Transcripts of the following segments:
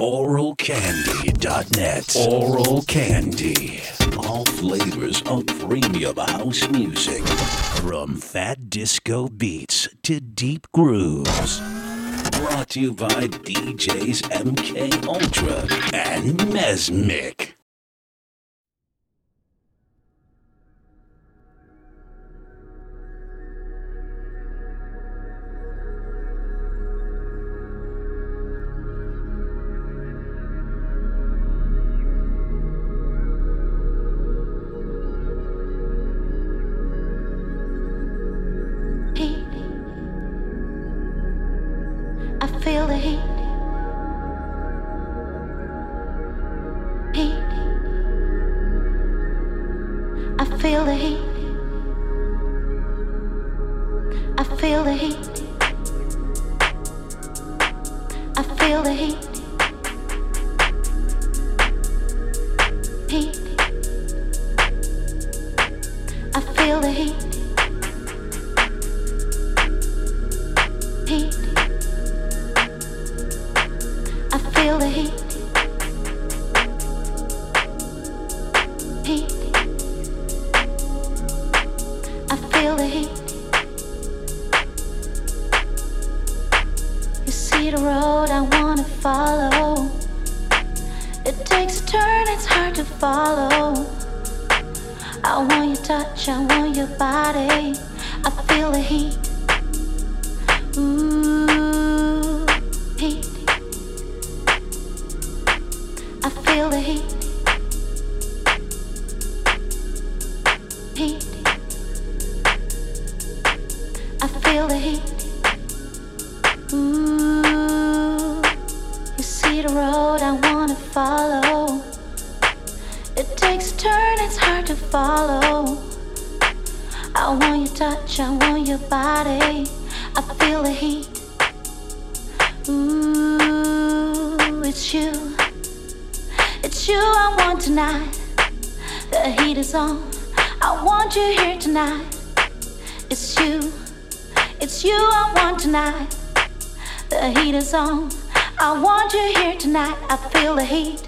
oralcandy.net. Oral Candy. All flavors of premium house music. From fat disco beats to deep grooves. Brought to you by DJs MK Ultra and Mesmic. I feel the heat. Heat. I feel the heat. Ooh, you see the road I wanna follow. It takes turn, it's hard to follow. I want your touch, I want your body. Is on. I want you here tonight. It's you. It's you I want tonight. The heat is on. I want you here tonight. I feel the heat.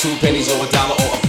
Two pennies or a dollar or a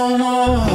no more.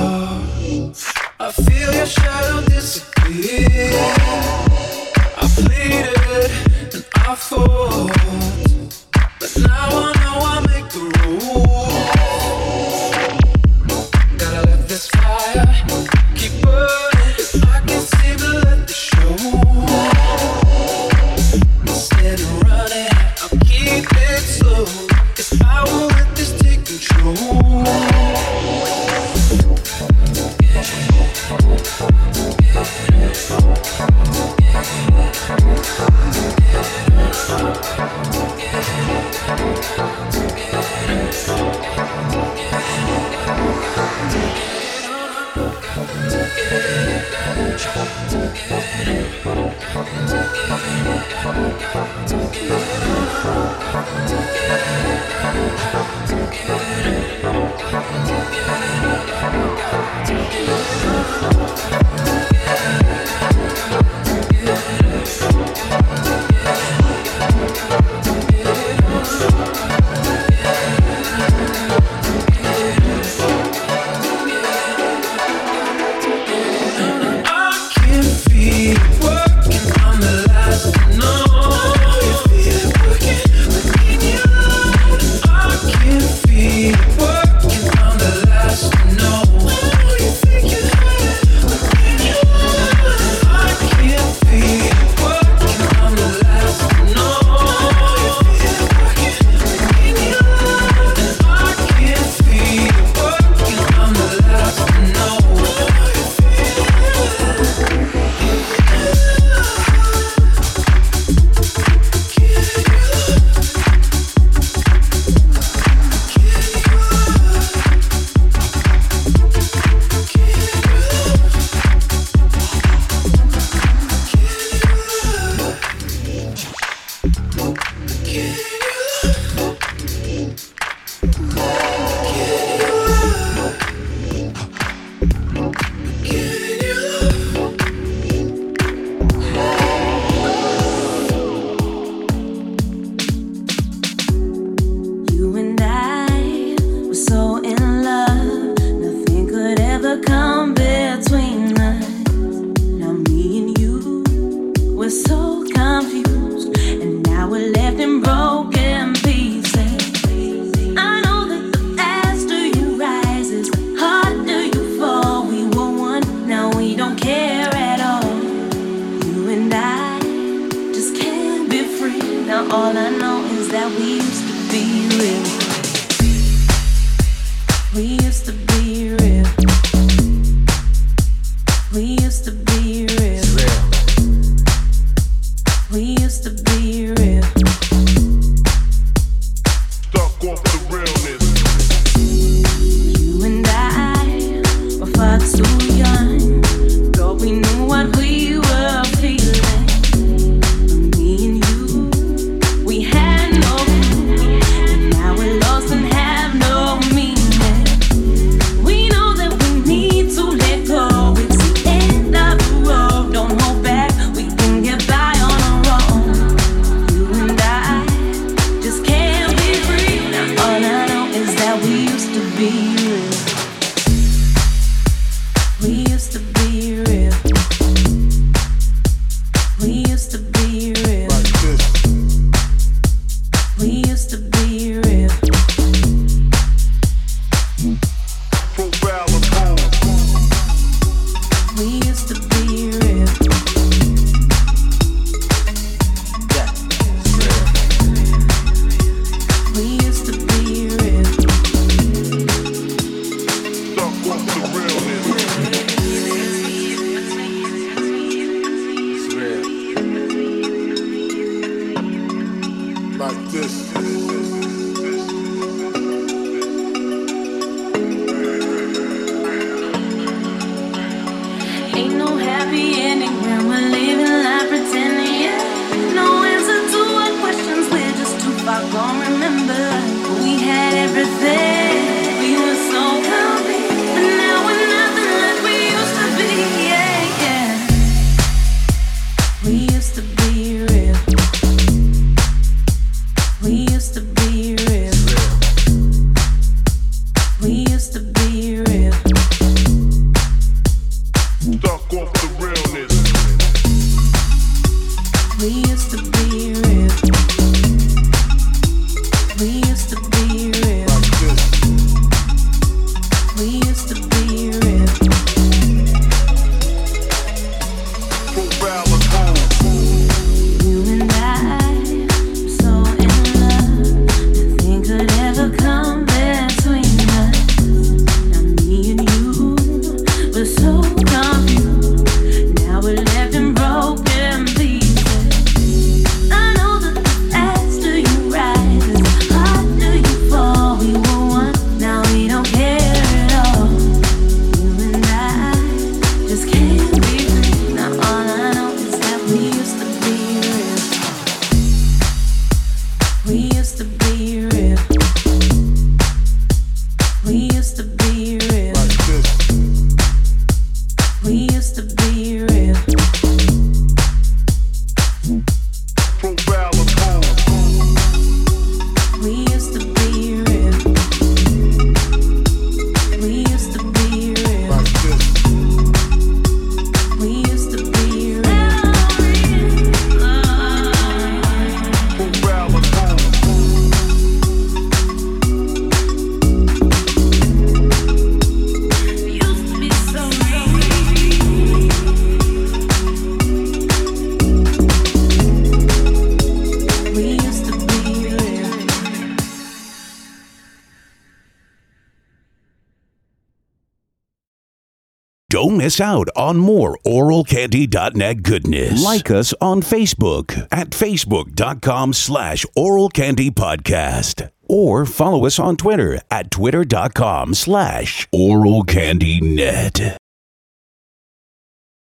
miss out on more oralcandy.net goodness. Like us on Facebook at facebook.com slash oralcandypodcast. Or follow us on Twitter at twitter.com slash oralcandynet.